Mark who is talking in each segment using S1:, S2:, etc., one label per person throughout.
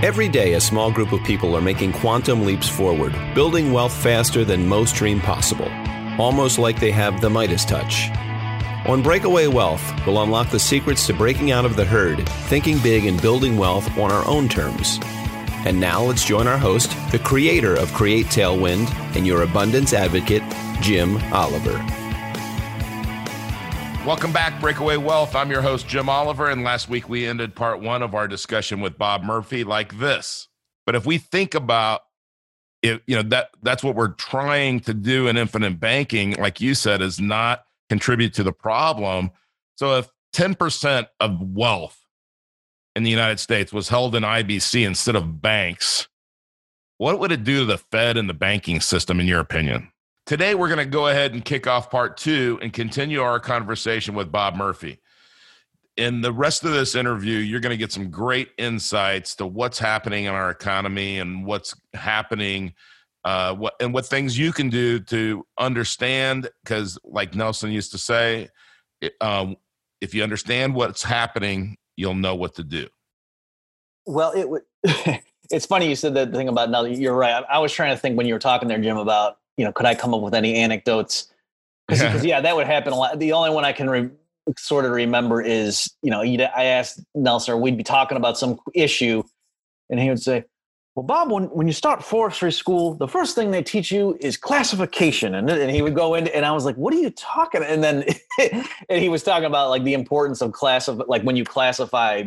S1: Every day, a small group of people are making quantum leaps forward, building wealth faster than most dream possible, almost like they have the Midas touch. On Breakaway Wealth, we'll unlock the secrets to breaking out of the herd, thinking big, and building wealth on our own terms. And now let's join our host, the creator of Create Tailwind and your abundance advocate, Jim Oliver.
S2: Welcome back, Breakaway Wealth. I'm your host, Jim Oliver. And last week we ended part one of our discussion with Bob Murphy like this. But if we think about it, you know, that that's what we're trying to do in infinite banking, like you said, is not contribute to the problem. So if 10% of wealth in the United States was held in IBC instead of banks, what would it do to the Fed and the banking system, in your opinion? Today, we're going to go ahead and kick off part two and continue our conversation with Bob Murphy. In the rest of this interview, you're going to get some great insights to what's happening in our economy and what's happening uh, what and what things you can do to understand. Because, like Nelson used to say, um, if you understand what's happening, you'll know what to do.
S3: Well, it would. it's funny you said that thing about now. You're right. I, was trying to think when you were talking there, Jim, about you know, could I come up with any anecdotes? Because yeah. yeah. that would happen a lot. The only one I can re- sort of remember is you know, I asked Nelson, we'd be talking about some issue, and he would say, well, Bob, when, when you start forestry school, the first thing they teach you is classification. And, and he would go into, and I was like, what are you talking? And then, and he was talking about like the importance of class of like when you classify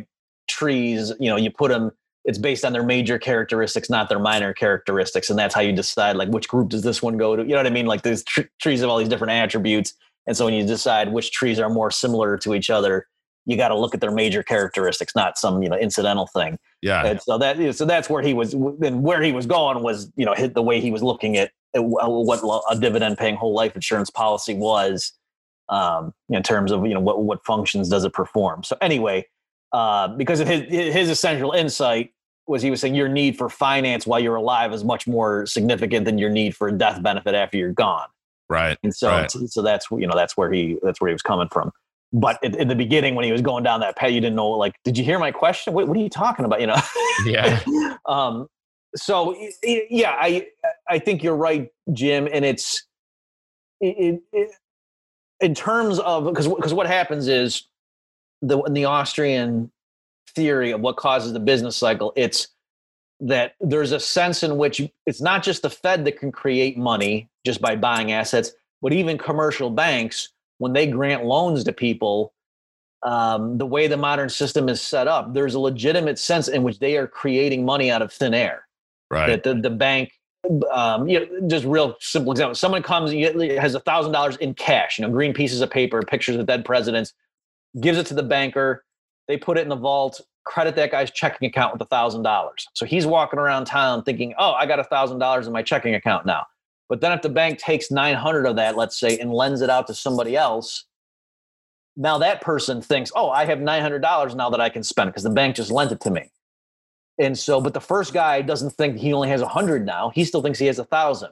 S3: trees, you know, you put them, it's based on their major characteristics, not their minor characteristics. And that's how you decide like which group does this one go to? You know what I mean? Like these tr- trees have all these different attributes. And so when you decide which trees are more similar to each other, you got to look at their major characteristics, not some you know incidental thing.
S2: Yeah.
S3: And so that so that's where he was, and where he was going was you know hit the way he was looking at, at what a dividend paying whole life insurance policy was, um, in terms of you know what what functions does it perform. So anyway, uh, because of his his essential insight was he was saying your need for finance while you're alive is much more significant than your need for a death benefit after you're gone.
S2: Right.
S3: And so
S2: right.
S3: so that's you know that's where he that's where he was coming from but in, the beginning when he was going down that path you didn't know like did you hear my question what, what are you talking about you know
S2: yeah
S3: um so yeah i i think you're right jim and it's it, it, in terms of because because what happens is the in the austrian theory of what causes the business cycle it's that there's a sense in which it's not just the fed that can create money just by buying assets but even commercial banks when they grant loans to people, um, the way the modern system is set up, there's a legitimate sense in which they are creating money out of thin air.
S2: Right.
S3: That the, the bank, um, you know, just real simple example. Someone comes has a thousand dollars in cash, you know, green pieces of paper, pictures of dead presidents, gives it to the banker. They put it in the vault, credit that guy's checking account with a thousand dollars. So he's walking around town thinking, "Oh, I got a thousand dollars in my checking account now." But then if the bank takes 900 of that, let's say, and lends it out to somebody else, now that person thinks, oh, I have $900 now that I can spend because the bank just lent it to me. And so, but the first guy doesn't think he only has 100 now. He still thinks he has a 1,000.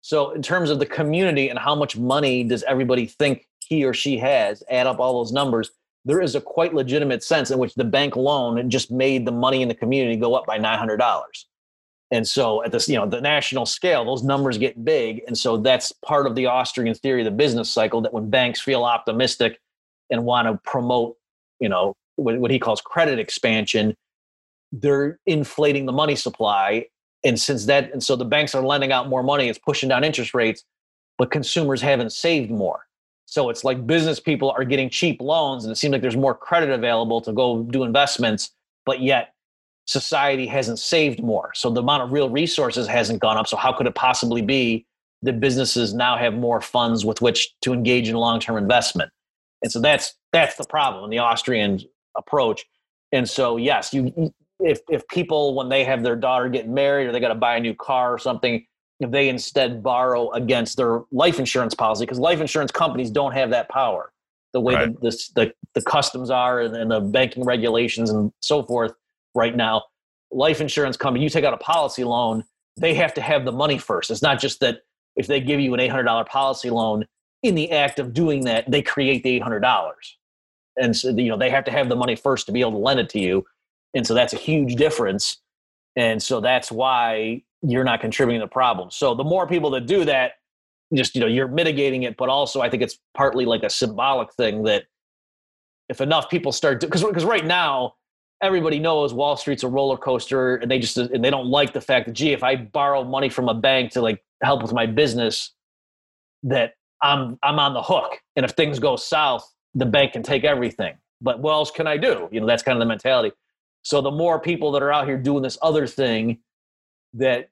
S3: So, in terms of the community and how much money does everybody think he or she has, add up all those numbers, there is a quite legitimate sense in which the bank loan just made the money in the community go up by $900. And so at this, you know, the national scale, those numbers get big. And so that's part of the Austrian theory of the business cycle that when banks feel optimistic and want to promote, you know, what, what he calls credit expansion, they're inflating the money supply. And since that, and so the banks are lending out more money, it's pushing down interest rates, but consumers haven't saved more. So it's like business people are getting cheap loans and it seems like there's more credit available to go do investments, but yet society hasn't saved more. So the amount of real resources hasn't gone up. So how could it possibly be that businesses now have more funds with which to engage in long-term investment? And so that's that's the problem in the Austrian approach. And so yes, you if if people when they have their daughter getting married or they got to buy a new car or something, they instead borrow against their life insurance policy because life insurance companies don't have that power. The way right. the, the, the customs are and, and the banking regulations and so forth right now life insurance company you take out a policy loan they have to have the money first. It's not just that if they give you an $800 policy loan in the act of doing that they create the $800 and so you know they have to have the money first to be able to lend it to you. And so that's a huge difference. And so that's why you're not contributing to the problem. So the more people that do that, just you know, you're mitigating it. But also, I think it's partly like a symbolic thing that if enough people start because because right now everybody knows Wall Street's a roller coaster, and they just and they don't like the fact that gee, if I borrow money from a bank to like help with my business, that I'm I'm on the hook, and if things go south, the bank can take everything. But what else can I do? You know, that's kind of the mentality. So the more people that are out here doing this other thing that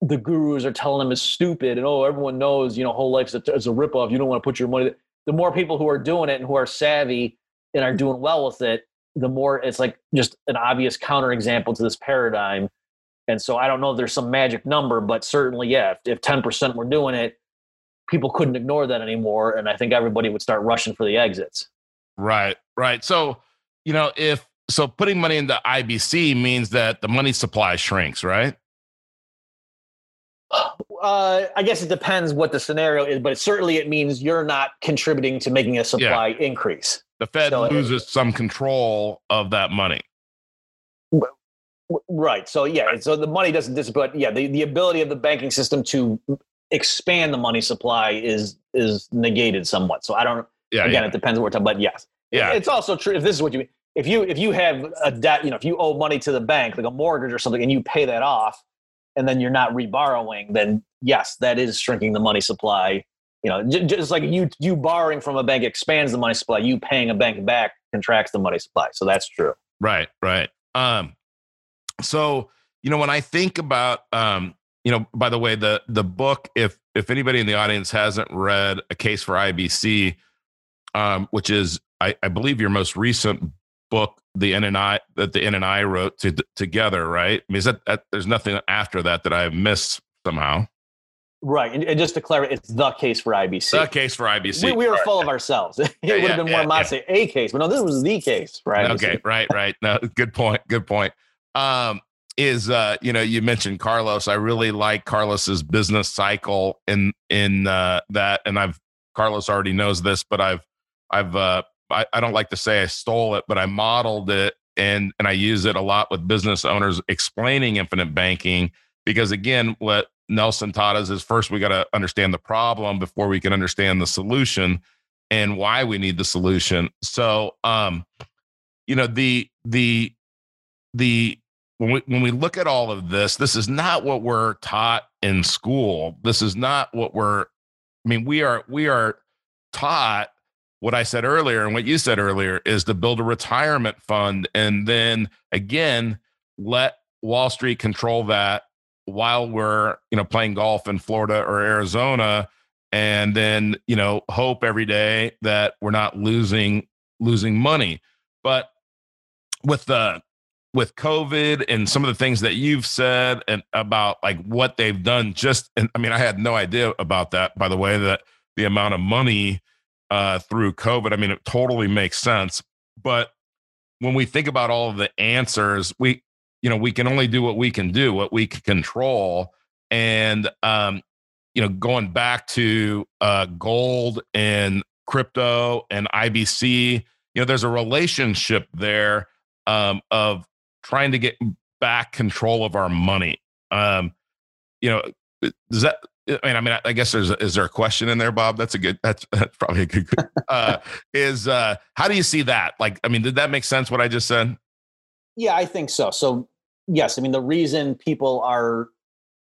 S3: the gurus are telling them is stupid and oh everyone knows you know whole life's a, is a ripoff you don't want to put your money the more people who are doing it and who are savvy and are doing well with it the more it's like just an obvious counterexample to this paradigm. And so i don't know if there's some magic number but certainly yeah if, if 10% were doing it people couldn't ignore that anymore and i think everybody would start rushing for the exits.
S2: Right right. So you know if so putting money into ibc means that the money supply shrinks right
S3: uh, I guess it depends what the scenario is, but certainly it means you're not contributing to making a supply yeah. increase.
S2: The Fed so loses it, some control of that money.
S3: Right. So yeah. So the money doesn't disappear. Yeah. The, the ability of the banking system to expand the money supply is is negated somewhat. So I don't. Yeah. Again, yeah. it depends what we're talking about. Yes. Yeah. It's also true. If this is what you mean, if you if you have a debt, you know, if you owe money to the bank, like a mortgage or something, and you pay that off, and then you're not reborrowing, then yes, that is shrinking the money supply. You know, just like you you borrowing from a bank expands the money supply, you paying a bank back contracts the money supply. So that's true.
S2: Right, right. Um, so you know when I think about um, you know, by the way, the the book, if if anybody in the audience hasn't read A Case for IBC, um, which is I, I believe your most recent book the N and I that the N and I wrote to, together, right? I mean, is that, that, there's nothing after that that I've missed somehow.
S3: Right, and, and, just to clarify, it's the case for IBC.
S2: The case for IBC.
S3: We, we were full of ourselves. it yeah, would have yeah, been more yeah, say a case, but no, this was the case Right.
S2: Okay, right, right. No, good point. Good point. Um, is uh, you know, you mentioned Carlos. I really like Carlos's business cycle in in uh, that, and I've Carlos already knows this, but I've I've uh, I, I don't like to say I stole it, but I modeled it and and I use it a lot with business owners explaining infinite banking because again, what Nelson taught us is first we got to understand the problem before we can understand the solution and why we need the solution. So, um, you know, the the the when we when we look at all of this, this is not what we're taught in school. This is not what we're. I mean, we are we are taught what I said earlier and what you said earlier is to build a retirement fund and then again let Wall Street control that while we're you know playing golf in Florida or Arizona and then you know hope every day that we're not losing losing money. But with the with covid and some of the things that you've said and about like what they've done just and i mean i had no idea about that by the way that the amount of money uh, through COVID. I mean, it totally makes sense. But when we think about all of the answers, we, you know, we can only do what we can do, what we can control. And, um, you know, going back to uh, gold and crypto and IBC, you know, there's a relationship there um, of trying to get back control of our money. Um, you know, does that I mean, I mean, I guess there's is there a question in there, Bob? That's a good. That's, that's probably a good. Uh, is uh, how do you see that? Like, I mean, did that make sense? What I just said?
S3: Yeah, I think so. So yes, I mean, the reason people are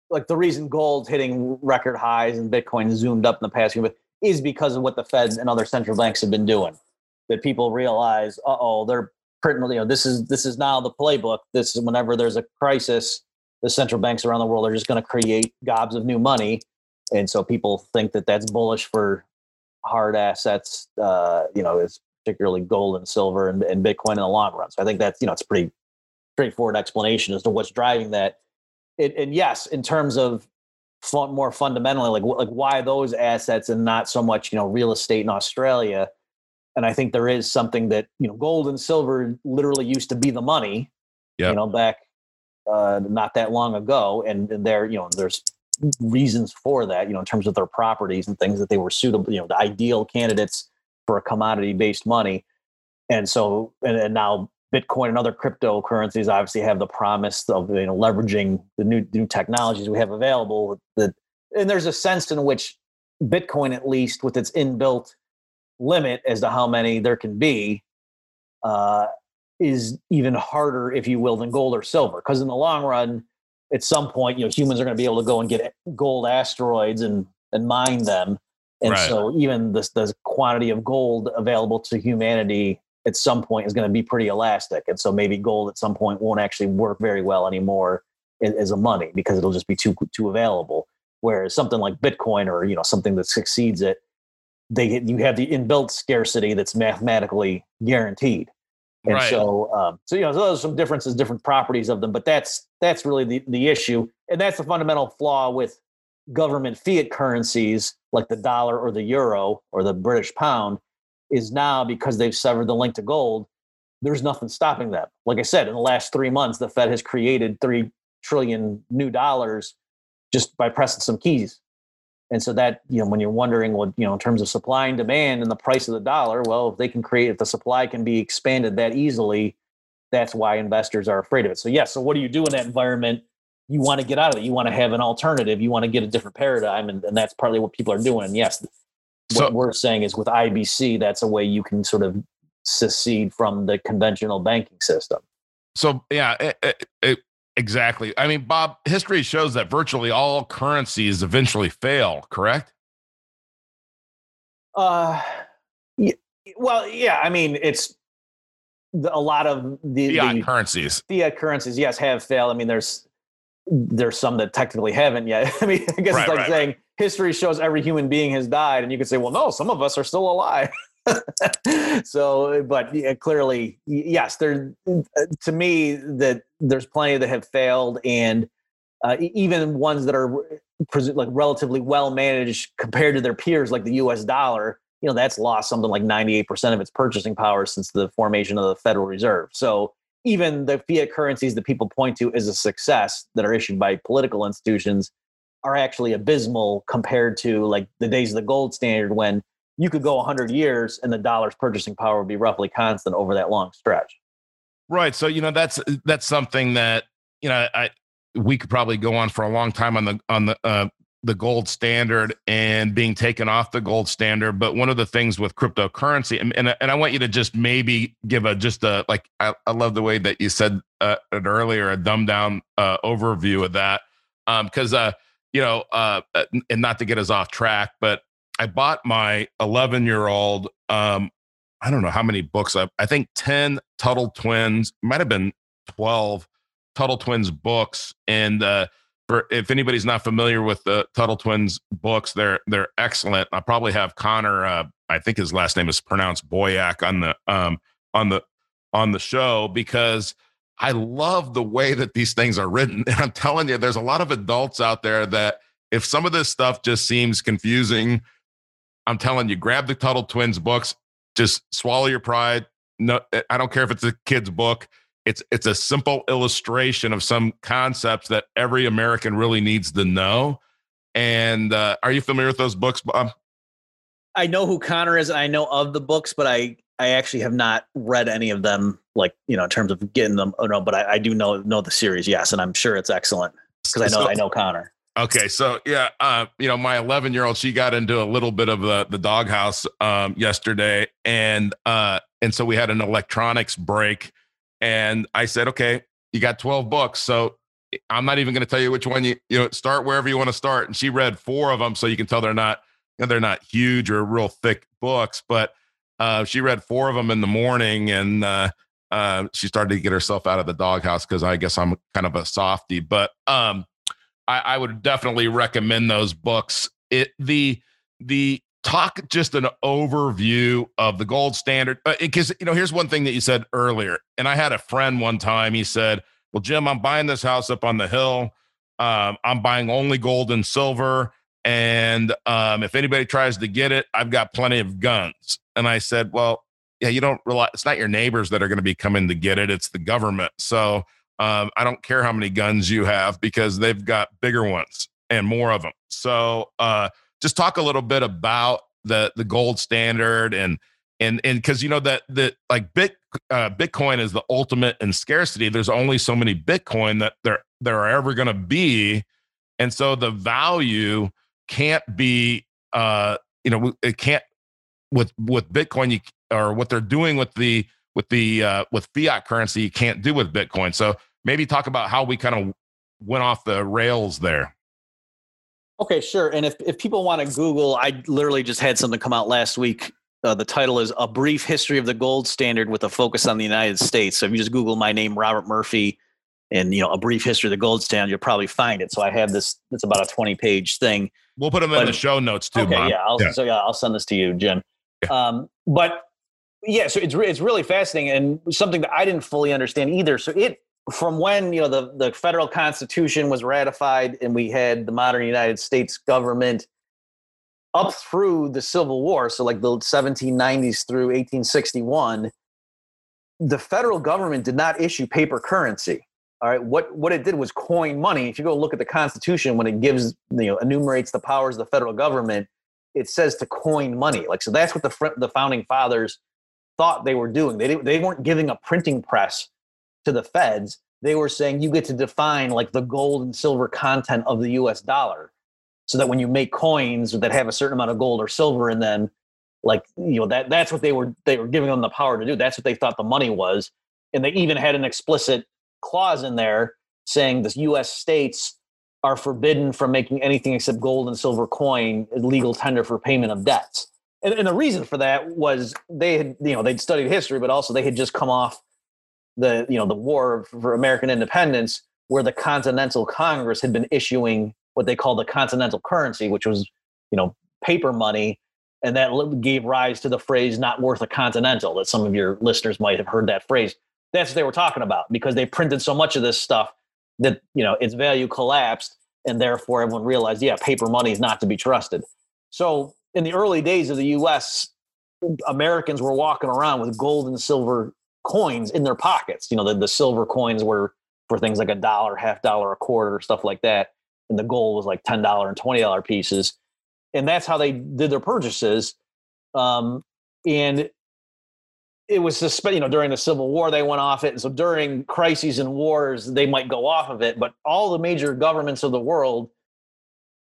S3: like the reason gold's hitting record highs and Bitcoin zoomed up in the past few is because of what the Feds and other central banks have been doing. That people realize, uh oh, they're printing. You know, this is this is now the playbook. This is whenever there's a crisis the central banks around the world are just going to create gobs of new money, and so people think that that's bullish for hard assets. Uh, you know, is particularly gold and silver and, and Bitcoin in the long run. So I think that's you know it's a pretty straightforward explanation as to what's driving that. It, and yes, in terms of fun, more fundamentally, like like why those assets and not so much you know real estate in Australia. And I think there is something that you know gold and silver literally used to be the money. Yep. You know, back uh, not that long ago, and, and there, you know, there's reasons for that, you know, in terms of their properties and things that they were suitable, you know, the ideal candidates for a commodity based money. And so, and, and now Bitcoin and other cryptocurrencies obviously have the promise of you know leveraging the new new technologies we have available. That and there's a sense in which Bitcoin, at least with its inbuilt limit as to how many there can be, uh, is even harder, if you will, than gold or silver. Because in the long run, at some point, you know, humans are going to be able to go and get gold asteroids and and mine them. And right. so even the, the quantity of gold available to humanity at some point is going to be pretty elastic. And so maybe gold at some point won't actually work very well anymore as a money because it'll just be too too available. Whereas something like Bitcoin or you know something that succeeds it, they you have the inbuilt scarcity that's mathematically guaranteed. And right. so, um, so you know, so those are some differences, different properties of them. But that's that's really the the issue, and that's the fundamental flaw with government fiat currencies like the dollar or the euro or the British pound is now because they've severed the link to gold, there's nothing stopping them. Like I said, in the last three months, the Fed has created three trillion new dollars just by pressing some keys. And so that, you know, when you're wondering what, you know, in terms of supply and demand and the price of the dollar, well, if they can create, if the supply can be expanded that easily, that's why investors are afraid of it. So, yes. Yeah, so, what do you do in that environment? You want to get out of it. You want to have an alternative. You want to get a different paradigm. And, and that's partly what people are doing. And yes, so, what we're saying is with IBC, that's a way you can sort of secede from the conventional banking system.
S2: So yeah, it, it, it, exactly. I mean, Bob, history shows that virtually all currencies eventually fail. Correct?
S3: Uh, yeah, well, yeah. I mean, it's a lot of the
S2: fiat
S3: the
S2: currencies.
S3: Fiat currencies, yes, have failed. I mean, there's there's some that technically haven't yet. I mean, I guess right, it's like right, saying right. history shows every human being has died, and you could say, well, no, some of us are still alive. so, but yeah, clearly, yes, there. To me, that there's plenty that have failed, and uh, even ones that are like relatively well managed compared to their peers, like the U.S. dollar. You know, that's lost something like 98% of its purchasing power since the formation of the Federal Reserve. So, even the fiat currencies that people point to as a success that are issued by political institutions are actually abysmal compared to like the days of the gold standard when you could go 100 years and the dollar's purchasing power would be roughly constant over that long stretch
S2: right so you know that's that's something that you know i we could probably go on for a long time on the on the uh, the gold standard and being taken off the gold standard. But one of the things with cryptocurrency, and, and, and I want you to just maybe give a just a like, I, I love the way that you said uh, it earlier, a dumbed down uh, overview of that. Because, um, uh, you know, uh, uh, and not to get us off track, but I bought my 11 year old, um, I don't know how many books, I, I think 10 Tuttle Twins, might have been 12 Tuttle Twins books. And, uh, for if anybody's not familiar with the Tuttle Twins books, they're they're excellent. I probably have Connor. Uh, I think his last name is pronounced Boyack on the um on the on the show because I love the way that these things are written. And I'm telling you, there's a lot of adults out there that if some of this stuff just seems confusing, I'm telling you, grab the Tuttle Twins books, just swallow your pride. No, I don't care if it's a kid's book it's it's a simple illustration of some concepts that every American really needs to know. And uh, are you familiar with those books, Bob?
S3: I know who Connor is. I know of the books, but I I actually have not read any of them. Like you know, in terms of getting them. Oh no, but I, I do know know the series. Yes, and I'm sure it's excellent because I know so, I know Connor.
S2: Okay, so yeah, uh, you know, my 11 year old, she got into a little bit of the the doghouse um, yesterday, and uh, and so we had an electronics break and I said, okay, you got 12 books. So I'm not even going to tell you which one you, you know, start wherever you want to start. And she read four of them. So you can tell they're not, you know, they're not huge or real thick books, but uh, she read four of them in the morning and uh, uh, she started to get herself out of the doghouse because I guess I'm kind of a softy, but um, I, I would definitely recommend those books. It the the talk just an overview of the gold standard because uh, you know here's one thing that you said earlier and i had a friend one time he said well jim i'm buying this house up on the hill. Um, i'm buying only gold and silver and um, if anybody tries to get it i've got plenty of guns. And i said well yeah you don't rely it's not your neighbors that are going to be coming to get it it's the government. So um, i don't care how many guns you have because they've got bigger ones and more of them so uh, just talk a little bit about the the gold standard and and and because you know that the like bit uh, Bitcoin is the ultimate in scarcity. There's only so many Bitcoin that there there are ever going to be, and so the value can't be uh, you know it can't with with Bitcoin you or what they're doing with the with the uh, with fiat currency you can't do with Bitcoin. So maybe talk about how we kind of went off the rails there.
S3: Okay, sure. And if, if people want to Google, I literally just had something come out last week. Uh, the title is A Brief History of the Gold Standard with a Focus on the United States. So if you just Google my name, Robert Murphy, and you know a brief history of the gold standard, you'll probably find it. So I have this. It's about a twenty page thing.
S2: We'll put them but, in the show notes too.
S3: Okay,
S2: Bob.
S3: yeah. I'll, yeah. So yeah, I'll send this to you, Jim. Yeah. Um, but yeah, so it's re- it's really fascinating and something that I didn't fully understand either. So it from when you know the the federal constitution was ratified and we had the modern United States government up through the Civil War, so like the 1790s through 1861, the federal government did not issue paper currency. All right, what what it did was coin money. If you go look at the Constitution, when it gives you know enumerates the powers of the federal government, it says to coin money. Like so, that's what the the founding fathers thought they were doing. They they weren't giving a printing press to the feds. They were saying you get to define like the gold and silver content of the U.S. dollar, so that when you make coins that have a certain amount of gold or silver in them, like you know that that's what they were they were giving them the power to do. That's what they thought the money was, and they even had an explicit clause in there saying the U.S. states are forbidden from making anything except gold and silver coin legal tender for payment of debts. And, and, the reason for that was they had, you know, they'd studied history, but also they had just come off the, you know, the war for American independence, where the Continental Congress had been issuing what they called the continental currency, which was, you know, paper money. And that gave rise to the phrase not worth a continental, that some of your listeners might have heard that phrase. That's what they were talking about because they printed so much of this stuff that, you know, its value collapsed. And therefore everyone realized, yeah, paper money is not to be trusted. So in the early days of the US, Americans were walking around with gold and silver coins in their pockets. You know, the, the silver coins were for things like a dollar, half dollar, a quarter, stuff like that. And the gold was like $10 and $20 pieces. And that's how they did their purchases. Um, and it was suspended, you know, during the Civil War, they went off it. And so during crises and wars, they might go off of it. But all the major governments of the world,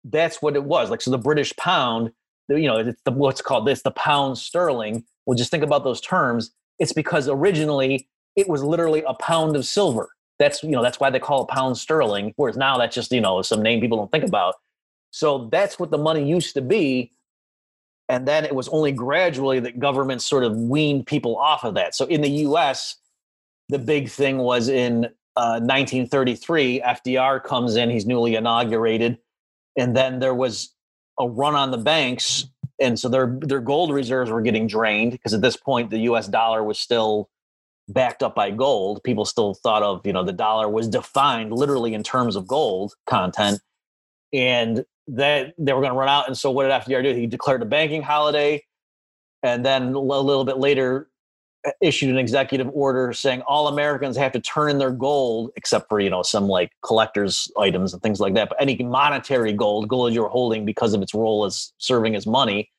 S3: that's what it was. Like, so the British pound you know, it's the what's called this the pound sterling. Well, just think about those terms. It's because originally it was literally a pound of silver. That's you know that's why they call it pound sterling. Whereas now that's just you know some name people don't think about. So that's what the money used to be, and then it was only gradually that governments sort of weaned people off of that. So in the U.S., the big thing was in uh, 1933. FDR comes in; he's newly inaugurated, and then there was a run on the banks, and so their their gold reserves were getting drained because at this point the U.S. dollar was still backed up by gold. People still thought of you know the dollar was defined literally in terms of gold content, and that they were going to run out. And so what did FDR do? He declared a banking holiday, and then a little bit later Uh, issued an executive order saying all Americans have to turn in their gold, except for you know some like collectors items and things like that. But any monetary gold, gold you're holding because of its role as serving as money,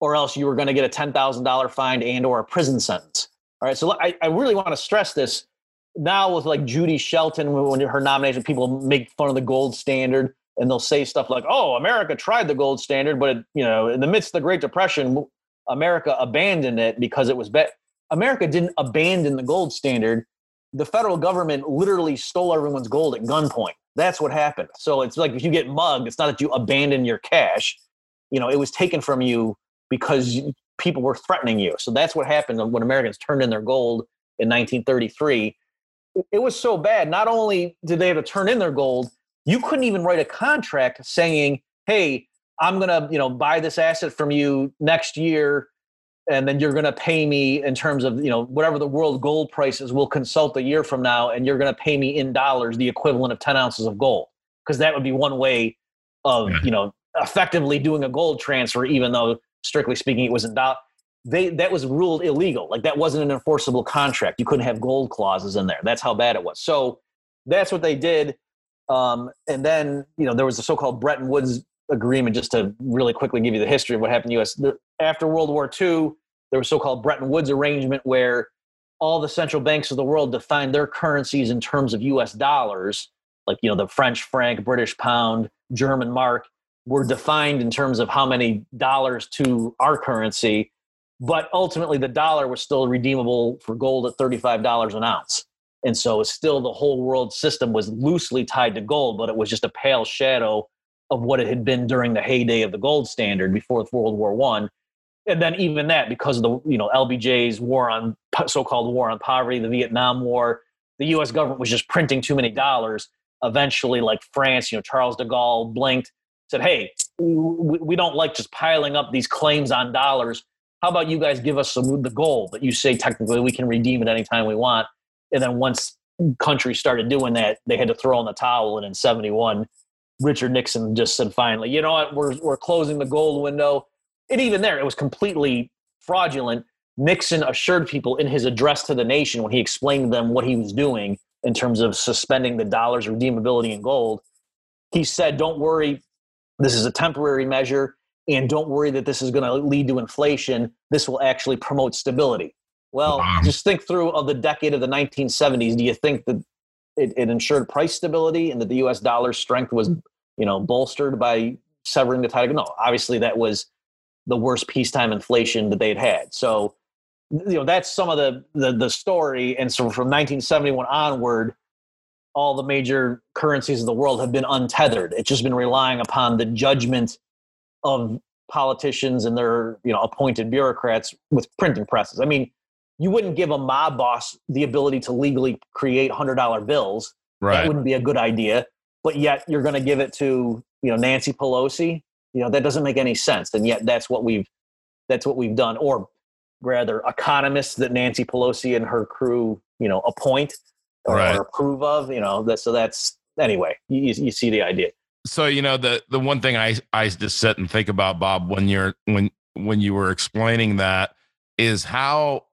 S3: or else you were going to get a ten thousand dollar fine and or a prison sentence. All right, so I, I really want to stress this now with like Judy Shelton when her nomination, people make fun of the gold standard and they'll say stuff like, "Oh, America tried the gold standard, but it, you know, in the midst of the Great Depression." America abandoned it because it was bet America didn't abandon the gold standard. The federal government literally stole everyone's gold at gunpoint. That's what happened. So it's like if you get mugged, it's not that you abandon your cash. You know, it was taken from you because people were threatening you. So that's what happened when Americans turned in their gold in 1933. It was so bad. Not only did they have to turn in their gold, you couldn't even write a contract saying, "Hey, I'm going to, you know, buy this asset from you next year and then you're going to pay me in terms of you know whatever the world gold prices will consult a year from now and you're going to pay me in dollars the equivalent of 10 ounces of gold. Because that would be one way of you know effectively doing a gold transfer even though strictly speaking it was in dollars they that was ruled illegal. Like that wasn't an enforceable contract. You couldn't have gold clauses in there. That's how bad it was. So that's what they did um, and then you know there was the so-called bretton woods agreement, just to really quickly give you the history of what happened the U.S. after World War II, there was so-called Bretton Woods arrangement where all the central banks of the world defined their currencies in terms of US dollars, like you know the French franc, British pound, German mark, were defined in terms of how many dollars to our currency, but ultimately the dollar was still redeemable for gold at $35 an ounce. And so still the whole world system was loosely tied to gold, but it was just a pale shadow of what it had been during the heyday of the gold standard before World War One. And then even that, because of the you know LBJ's war on so-called war on poverty, the Vietnam War, the U.S. government was just printing too many dollars. Eventually, like France, you know Charles de Gaulle blinked, said, "Hey, we, don't like just piling up these claims on dollars. How about you guys give us some the gold that you say technically we can redeem it anytime we want?" And then once countries started doing that, they had to throw in the towel. And in '71, Richard Nixon just said, "Finally, you know what? We're we're closing the gold window." And even there, it was completely fraudulent. Nixon assured people in his address to the nation when he explained to them what he was doing in terms of suspending the dollar's redeemability in gold. He said, "Don't worry, this is a temporary measure, and don't worry that this is going to lead to inflation. This will actually promote stability." Well, wow. just think through of the decade of the 1970s. Do you think that it, it ensured price stability and that the U.S. dollar's strength was, mm. you know, bolstered by severing the tie? No, obviously that was the worst peacetime inflation that they'd had. So, you know, that's some of the the, the story. And so, from 1971 onward, all the major currencies of the world have been untethered. It's just been relying upon the judgment of politicians and their you know appointed bureaucrats with printing presses. I mean, you wouldn't give a mob boss the ability to legally create hundred dollar bills.
S2: Right.
S3: That wouldn't be a good idea. But yet you're going to give it to you know Nancy Pelosi you know that doesn't make any sense and yet that's what we've that's what we've done or rather economists that nancy pelosi and her crew you know appoint or, right. or approve of you know that so that's anyway you, you see the idea
S2: so you know the the one thing i i just sit and think about bob when you're when when you were explaining that is how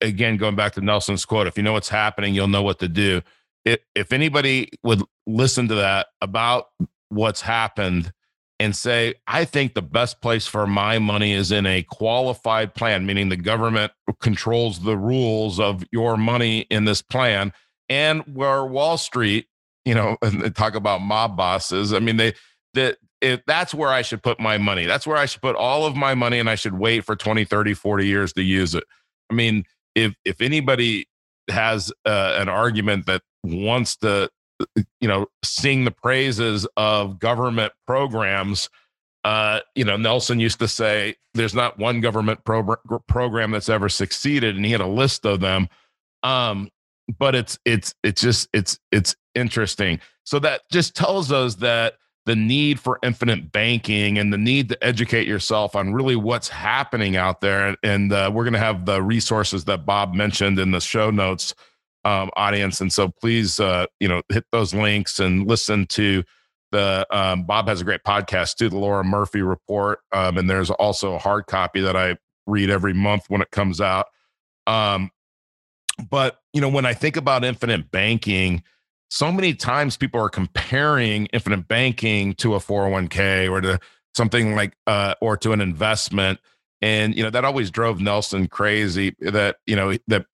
S2: again going back to nelson's quote if you know what's happening you'll know what to do it, if anybody would listen to that about what's happened and say, I think the best place for my money is in a qualified plan, meaning the government controls the rules of your money in this plan. And where Wall Street, you know, talk about mob bosses. I mean, they that if that's where I should put my money. That's where I should put all of my money and I should wait for 20, 30, 40 years to use it. I mean, if if anybody has uh, an argument that wants to you know, sing the praises of government programs. Uh, you know, Nelson used to say, "There's not one government pro- program that's ever succeeded," and he had a list of them. Um, but it's it's it's just it's it's interesting. So that just tells us that the need for infinite banking and the need to educate yourself on really what's happening out there. And uh, we're going to have the resources that Bob mentioned in the show notes um, audience. And so please, uh, you know, hit those links and listen to the um, Bob has a great podcast too, the Lara Murphy Report. Um, and there's also a hard copy that I read every month when it comes out. Um, but you know, when I think about infinite banking, so many times people are comparing infinite banking to a 401k or to something like uh, or to an investment and you know that always drove nelson crazy that you know that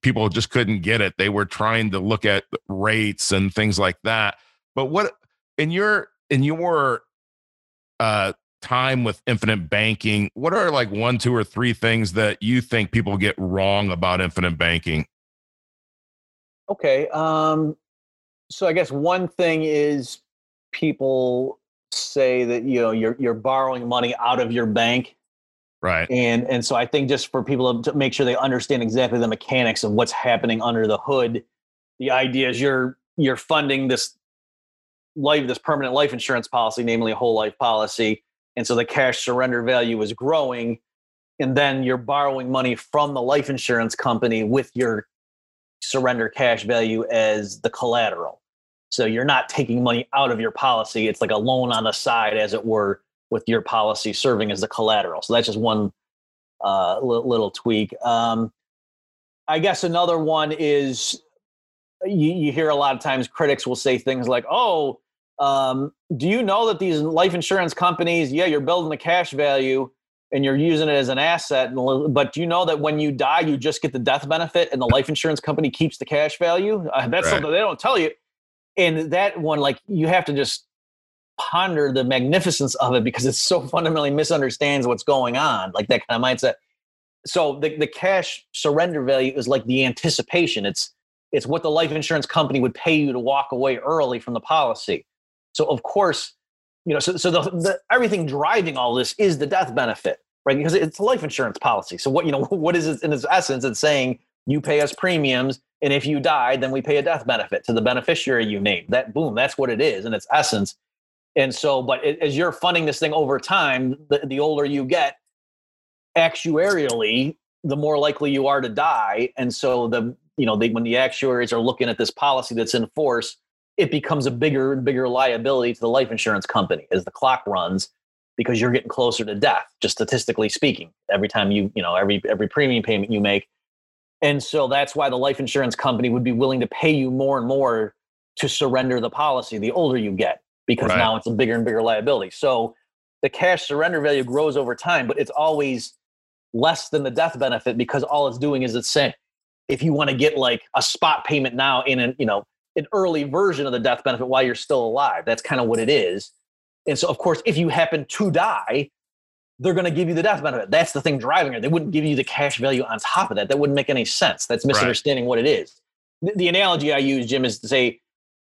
S2: people just couldn't get it. They were trying to look at rates and things like that. But what in your in your uh, time with infinite banking, what are like one, two, or three things that you think people get wrong about infinite banking?
S3: Okay. Um, so I guess one thing is people say that you know you're you're borrowing money out of your bank
S2: Right.
S3: And and so I think just for people to make sure they understand exactly the mechanics of what's happening under the hood, the idea is you're you're funding this life this permanent life insurance policy, namely a whole life policy, and so the cash surrender value is growing, and then you're borrowing money from the life insurance company with your surrender cash value as the collateral. So you're not taking money out of your policy; it's like a loan on the side, as it were with your policy serving as the collateral. So that's just one uh, little, tweak. Um, I guess another one is you, you, hear a lot of times critics will say things like, "Oh, um, do you know that these life insurance companies? Yeah, you're building the cash value, and you're using it as an asset. But do you know that when you die, you just get the death benefit and the life insurance company keeps the cash value? Uh, that's right. something they don't tell you. And that one, like, you have to just ponder the magnificence of it because it so fundamentally misunderstands what's going on, like that kind of mindset. So the, the cash surrender value is like the anticipation. It's it's what the life insurance company would pay you to walk away early from the policy. So of course, you know, so, so the, the everything driving all this is the death benefit, right? Because it's a life insurance policy. So what you know, what is it in its essence? It's saying you pay us premiums, and if you die, then we pay a death benefit to the beneficiary you named. That boom, that's what it is in its essence. And so, but it, as you're funding this thing over time, the, the older you get, actuarially, the more likely you are to die. And so the you know they, when the actuaries are looking at this policy that's in force, it becomes a bigger and bigger liability to the life insurance company as the clock runs because you're getting closer to death just statistically speaking every time you you know every every premium payment you make and so that's why the life insurance company would be willing to pay you more and more to surrender the policy the older you get because right. now it's a bigger and bigger liability so the cash surrender value grows over time but it's always less than the death benefit because all it's doing is it's saying if you want to get like a spot payment now in an you know an early version of the death benefit while you're still alive. That's kind of what it is. And so, of course, if you happen to die, they're going to give you the death benefit. That's the thing driving it. They wouldn't give you the cash value on top of that. That wouldn't make any sense. That's misunderstanding right. what it is. The, the, analogy I use, Jim, is to say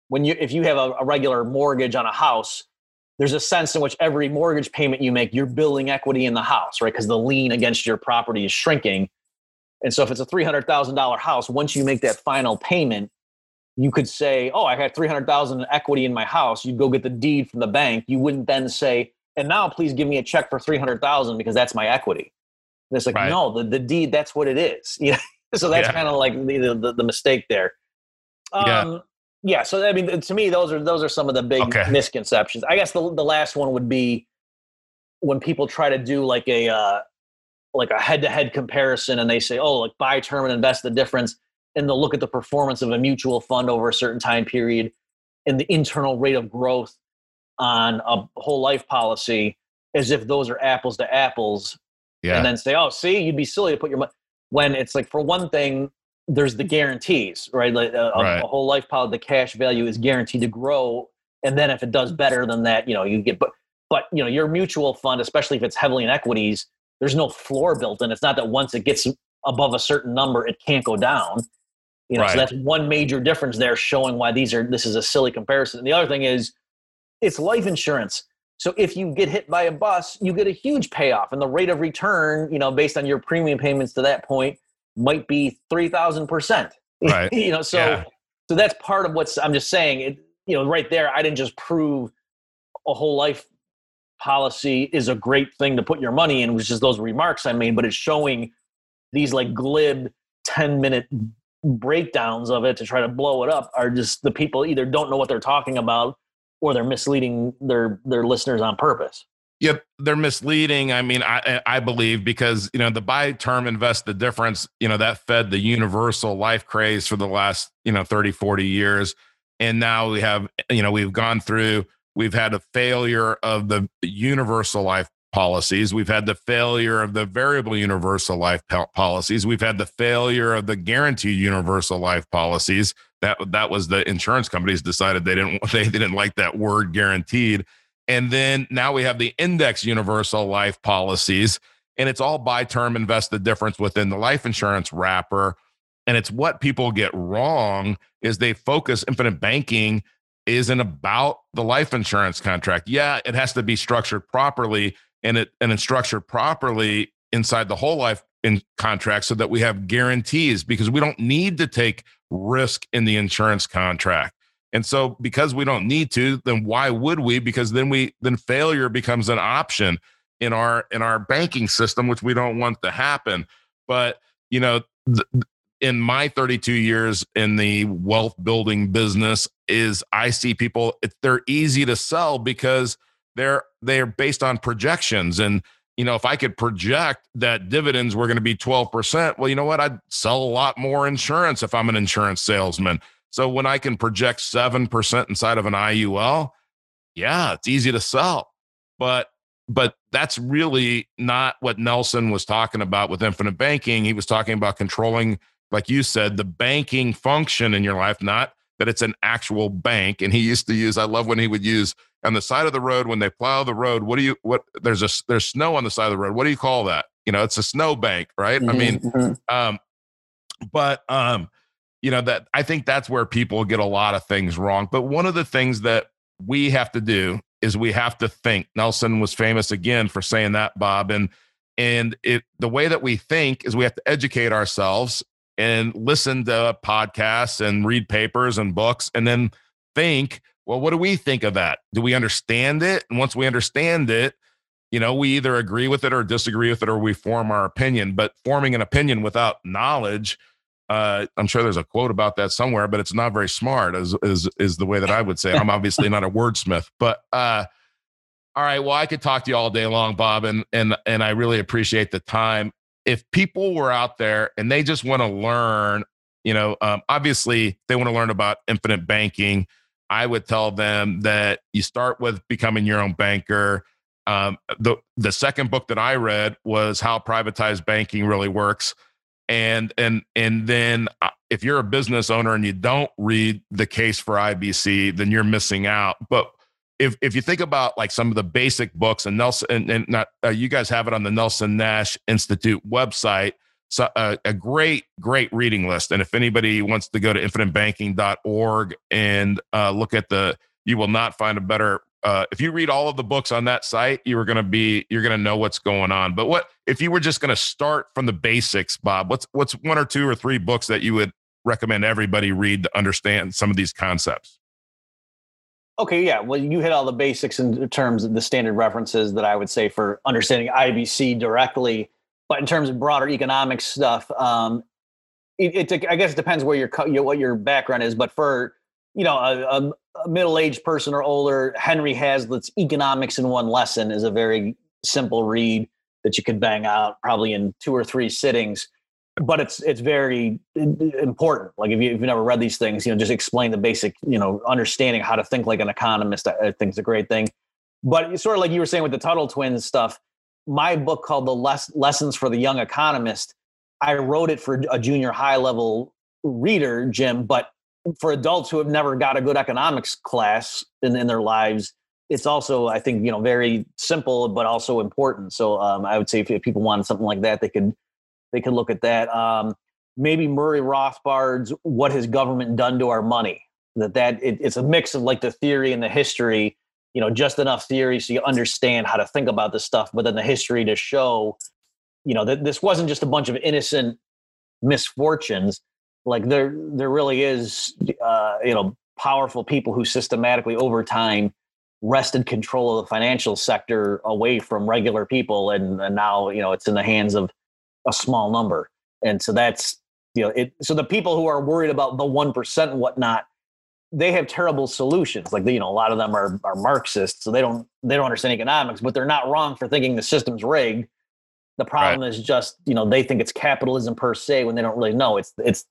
S3: when you if you have a, a regular mortgage on a house, there's a sense in which every mortgage payment you make, you're building equity in the house, right? Because the lien against your property is shrinking. And so if it's a $300,000 house, once you make that final payment, you could say, "Oh, I had 300,000 equity in my house." You'd go get the deed from the bank. You wouldn't then say, "And now please give me a check for 300,000 because that's my equity." And it's like, right. "No, the, the deed that's what it is." Yeah. so that's yeah. kind of like the, the, the mistake there. Um, yeah. yeah, so I mean to me those are those are some of the big okay. misconceptions. I guess the the last one would be when people try to do like a uh, like a head-to-head comparison and they say, "Oh, like buy term and invest the difference." And they'll look at the performance of a mutual fund over a certain time period and the internal rate of growth on a whole life policy as if those are apples to apples yeah. and then say oh see you'd be silly to put your money when it's like for one thing there's the guarantees right like uh, a, right. a whole life policy the cash value is guaranteed to grow and then if it does better than that you know you get but but you know your mutual fund especially if it's heavily in equities there's no floor built in it's not that once it gets above a certain number it can't go down you know, right. so that's one major difference there, showing why these are this is a silly comparison. And the other thing is, it's life insurance. So if you get hit by a bus, you get a huge payoff, and the rate of return, you know, based on your premium payments to that point, might be three thousand percent.
S2: Right.
S3: you know, so yeah. so that's part of what's. I'm just saying it. You know, right there, I didn't just prove a whole life policy is a great thing to put your money in, which is those remarks I made, but it's showing these like glib 10 minute breakdowns of it to try to blow it up are just the people either don't know what they're talking about or they're misleading their their listeners on purpose.
S2: Yep, they're misleading. I mean, I I believe because you know the buy term invest the difference, you know, that fed the universal life craze for the last, you know, 30, 40 years. And now we have, you know, we've gone through, we've had a failure of the universal life policies. We've had the failure of the variable universal life policies. We've had the failure of the guaranteed universal life policies. That that was the insurance companies decided they didn't they didn't like that word guaranteed. And then now we have the index universal life policies, and it's all buy term invest the difference within the life insurance wrapper. And it's what people get wrong is they focus infinite banking isn't about the life insurance contract. Yeah, it has to be structured properly, and it and it's structured properly inside the whole life in contract so that we have guarantees because we don't need to take risk in the insurance contract. And so because we don't need to, then why would we? Because then we then failure becomes an option in our in our banking system which we don't want to happen. But, you know, th- in my 32 years in the wealth building business is I see people they're easy to sell because they're they're based on projections. And you know if i could project that dividends were going to be 12% well you know what? I'd sell a lot more insurance if i'm an insurance salesman. So when i can project 7% inside of an iul yeah it's easy to sell. But but that's really not what Nelson was talking about with infinite banking. He was talking about controlling, like you said, the banking function in your life, not that it's an actual bank. And he used to use, I love when he would use on the side of the road when they plow the road. What do you, what, there's a, there's snow on the side of the road. What do you call that? You know, it's a snow bank, right? Mm-hmm, I mean, mm-hmm. um, but, um, you know, that I think that's where people get a lot of things wrong. But one of the things that we have to do is we have to think. Nelson was famous again for saying that, Bob. And and it the way that we think is we have to educate ourselves and listen to podcasts and read papers and books and then think, well, what do we think of that? Do we understand it? And once we understand it, you know, we either agree with it or disagree with it or we form our opinion. But forming an opinion without knowledge uh, I'm sure there's a quote about that somewhere, but it's not very smart, is is is the way that I would say. I'm obviously not a wordsmith, but uh, all right. Well, I could talk to you all day long, Bob, and and and I really appreciate the time. If people were out there and they just want to learn, you know, um, obviously they want to learn about infinite banking. I would tell them that you start with becoming your own banker. Um, the the second book that I read was How Privatized Banking Really Works and and and then uh, if you're a business owner and you don't read the case for IBC, then you're missing out. But if if you think about like some of the basic books and Nelson and, and not uh, you guys have it on the Nelson Nash Institute website, so uh, a great great reading list. And if anybody wants to go to infinitebanking.org and uh, look at the, you will not find a better uh, if you read all of the books on that site, you are going to be you're going to know what's going on. But what if you were just going to start from the basics, Bob? What's what's one or two or three books that you would recommend everybody read to understand some of these concepts?
S3: Okay, yeah. Well, you hit all the basics in terms of the standard references that I would say for understanding IBC directly. But in terms of broader economic stuff, um, it, it, I guess it depends where your what your background is. But for you know a, a middle-aged person or older, Henry Hazlitt's Economics in One Lesson is a very simple read that you could bang out probably in two or three sittings. But it's it's very important. Like if, you, you've never read these things, you know, just explain the basic, you know, understanding how to think like an economist. I, think is a great thing. But sort of like you were saying with the Tuttle twins stuff, my book called The Les- Lessons for the Young Economist, I wrote it for a junior high level reader, Jim, but for adults who have never got a good economics class in, in their lives, it's also, I think, you know, very simple but also important. So um, I would say if, if, people wanted something like that, they could they could look at that. Um, maybe Murray Rothbard's "What Has Government Done to Our Money?" That that it, it's a mix of like the theory and the history. You know, just enough theory so you understand how to think about this stuff, but then the history to show, you know, that this wasn't just a bunch of innocent misfortunes like there there really is uh, you know powerful people who systematically over time wrested control of the financial sector away from regular people and, and now you know it's in the hands of a small number. And so that's you know it so the people who are worried about the 1% and whatnot they have terrible solutions. Like you know a lot of them are are marxists so they don't they don't understand economics but they're not wrong for thinking the system's rigged. The problem right. is just you know they think it's capitalism per se when they don't really know. It's it's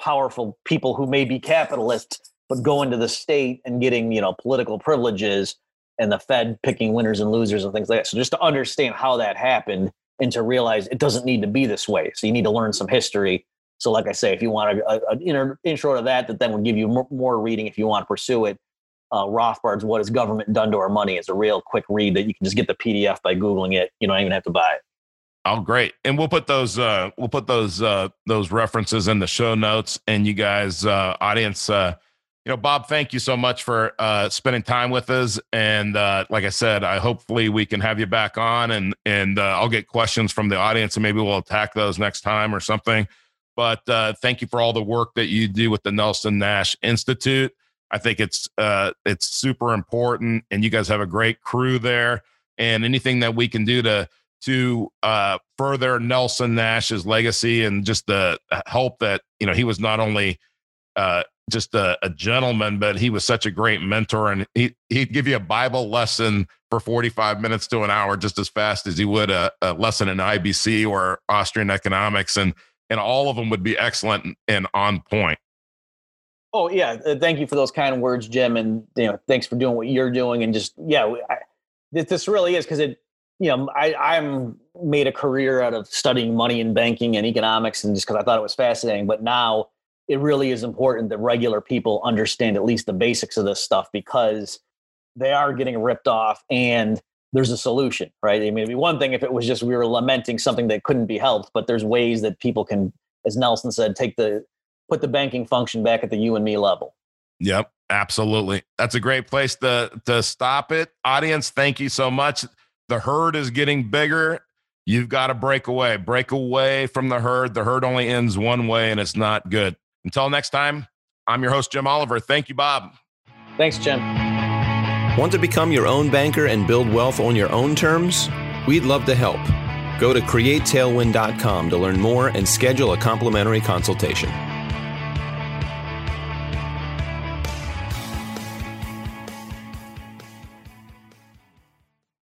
S3: powerful people who may be capitalists but going to the state and getting you know political privileges and the fed picking winners and losers and things like that. So just to understand how that happened and to realize it doesn't need to be this way. So you need to learn some history. So like i say if you want an intro to that that then would give you more reading if you want to pursue it. Uh, rothbard's what has government done to our money is a real quick read that you can just get the pdf by googling it. You don't even have to buy it.
S2: Oh, great! And we'll put those uh, we'll put those uh, those references in the show notes. And you guys, uh, audience, uh, you know, Bob, thank you so much for uh, spending time with us. And uh, like I said, I hopefully we can have you back on, and and uh, I'll get questions from the audience, and maybe we'll attack those next time or something. But uh, thank you for all the work that you do with the Nelson Nash Institute. I think it's uh, it's super important, and you guys have a great crew there. And anything that we can do to to uh, further Nelson Nash's legacy and just the help that you know he was not only uh, just a, a, gentleman, but he was such a great mentor, and he he'd give you a Bible lesson for forty five minutes to an hour just as fast as he would a, a, lesson in IBC or Austrian economics, and and all of them would be excellent and on point.
S3: Oh yeah, uh, thank you for those kind words, Jim, and you know thanks for doing what you're doing, and just yeah, I, this really is because it you know, I, I'm made a career out of studying money and banking and economics, and just because I thought it was fascinating. But now it really is important that regular people understand at least the basics of this stuff because they are getting ripped off and there's a solution, right? I mean, it'd be one thing if it was just we were lamenting something that couldn't be helped, but there's ways that people can, as Nelson said, take the put the banking function back at the you and me level.
S2: Yep, absolutely. That's a great place to to stop it. Audience, thank you so much. The herd is getting bigger. You've got to break away. Break away from the herd. The herd only ends one way and it's not good. Until next time, I'm your host, Jim Oliver. Thank you, Bob.
S3: Thanks, Jim.
S1: Want to become your own banker and build wealth on your own terms? We'd love to help. Go to createtailwind.com to learn more and schedule a complimentary consultation.